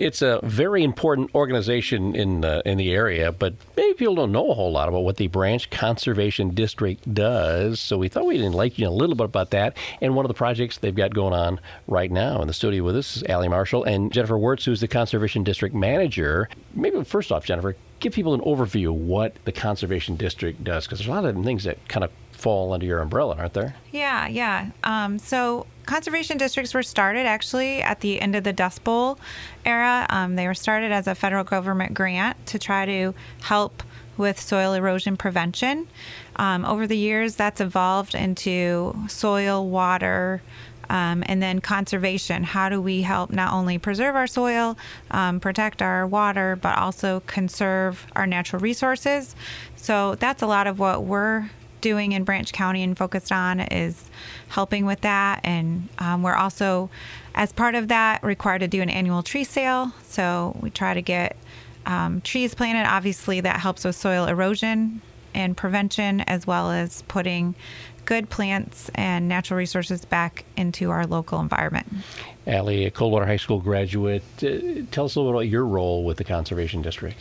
It's a very important organization in uh, in the area, but maybe people don't know a whole lot about what the Branch Conservation District does. So we thought we'd enlighten you a little bit about that and one of the projects they've got going on right now. In the studio with us is Alli Marshall and Jennifer Wortz, who's the Conservation District Manager. Maybe first off, Jennifer, give people an overview of what the Conservation District does, because there's a lot of things that kind of fall under your umbrella, aren't there? Yeah, yeah. Um, so conservation districts were started actually at the end of the Dust Bowl era. Um, they were started as a federal government grant to try to help with soil erosion prevention. Um, over the years, that's evolved into soil, water, um, and then conservation. How do we help not only preserve our soil, um, protect our water, but also conserve our natural resources? So that's a lot of what we're doing in Branch County and focused on is helping with that. And um, we're also, as part of that, required to do an annual tree sale. So we try to get um, trees planted. Obviously, that helps with soil erosion and prevention, as well as putting good plants and natural resources back into our local environment. Alli, a Coldwater High School graduate, uh, tell us a little bit about your role with the Conservation District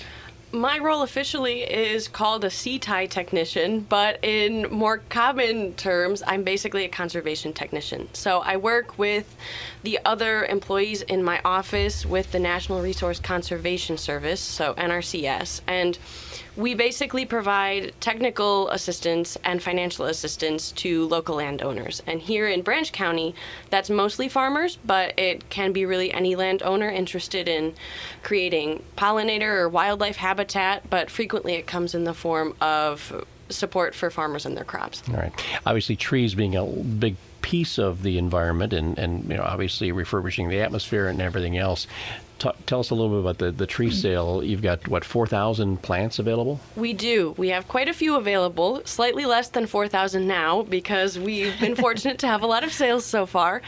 my role officially is called a sea tie technician, but in more common terms, I'm basically a conservation technician. So I work with the other employees in my office with the National Resource Conservation Service, so NRCS, and we basically provide technical assistance and financial assistance to local landowners. And here in Branch County, that's mostly farmers, but it can be really any landowner interested in creating pollinator or wildlife habitat, but frequently it comes in the form of support for farmers and their crops. All right. Obviously, trees being a big piece of the environment and, and you know obviously refurbishing the atmosphere and everything else. T- tell us a little bit about the, the tree mm-hmm. sale. You've got, what, 4,000 plants available? We do. We have quite a few available, slightly less than 4,000 now because we've been fortunate to have a lot of sales so far.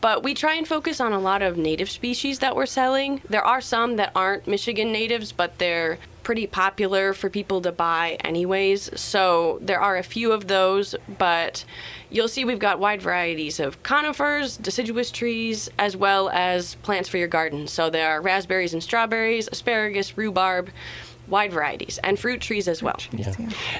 But we try and focus on a lot of native species that we're selling. There are some that aren't Michigan natives, but they're pretty popular for people to buy anyways. So there are a few of those, but you'll see we've got wide varieties of conifers, deciduous trees, as well as plants for your garden. So there are raspberries and strawberries, asparagus, rhubarb, wide varieties, and fruit trees as well. Yeah.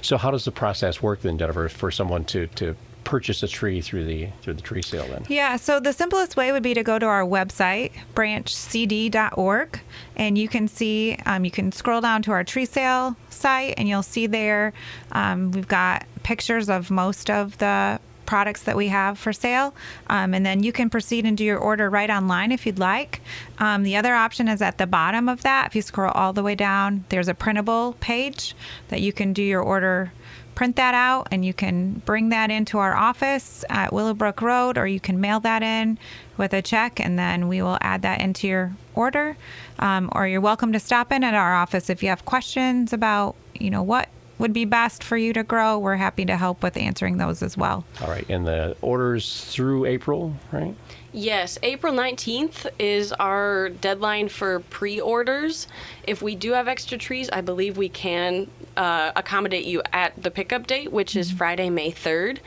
So how does the process work then, Jennifer, for someone to, to purchase a tree through the through the tree sale then? Yeah, so the simplest way would be to go to our website, branchcd.org, and you can see um, you can scroll down to our tree sale site, and you'll see there um, we've got pictures of most of the products that we have for sale. Um, and then you can proceed and do your order right online if you'd like. Um, the other option is at the bottom of that. If you scroll all the way down, there's a printable page that you can do your order print that out and you can bring that into our office at Willowbrook Road or you can mail that in with a check and then we will add that into your order. Um, or you're welcome to stop in at our office if you have questions about, you know, what would be best for you to grow. We're happy to help with answering those as well. All right. And the orders through April, right? Yes, April 19th is our deadline for pre orders. If we do have extra trees, I believe we can uh, accommodate you at the pickup date, which mm-hmm. is Friday, May 3rd.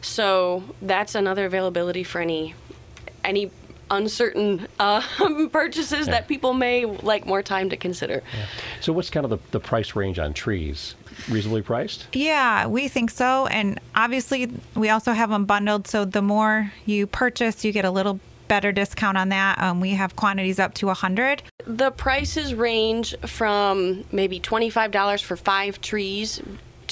So that's another availability for any any uncertain uh, purchases yeah. that people may like more time to consider. Yeah. So, what's kind of the, the price range on trees? Reasonably priced? Yeah, we think so. And obviously, we also have them bundled. So, the more you purchase, you get a little better discount on that. Um, we have quantities up to 100. The prices range from maybe $25 for five trees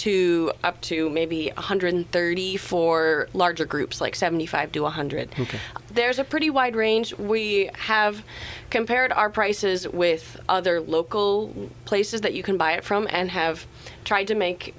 to up to maybe 130 for larger groups, like 75 to 100. Okay. There's a pretty wide range. We have compared our prices with other local places that you can buy it from and have tried to make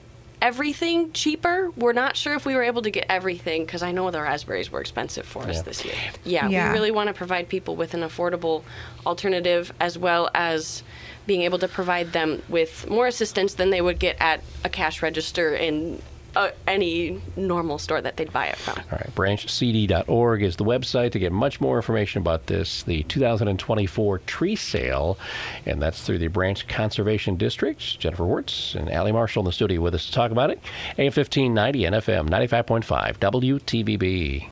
everything cheaper. We're not sure if we were able to get everything because I know the raspberries were expensive for us this year. Yeah, yeah, we really want to provide people with an affordable alternative as well as being able to provide them with more assistance than they would get at a cash register in uh, any normal store that they'd buy it from. All right, branchcd.org is the website to get much more information about this, the 2024 tree sale, and that's through the Branch Conservation District. Jennifer Wortz and Alli Marshall in the studio with us to talk about it. AM 1590 and FM 95.5 WTVB.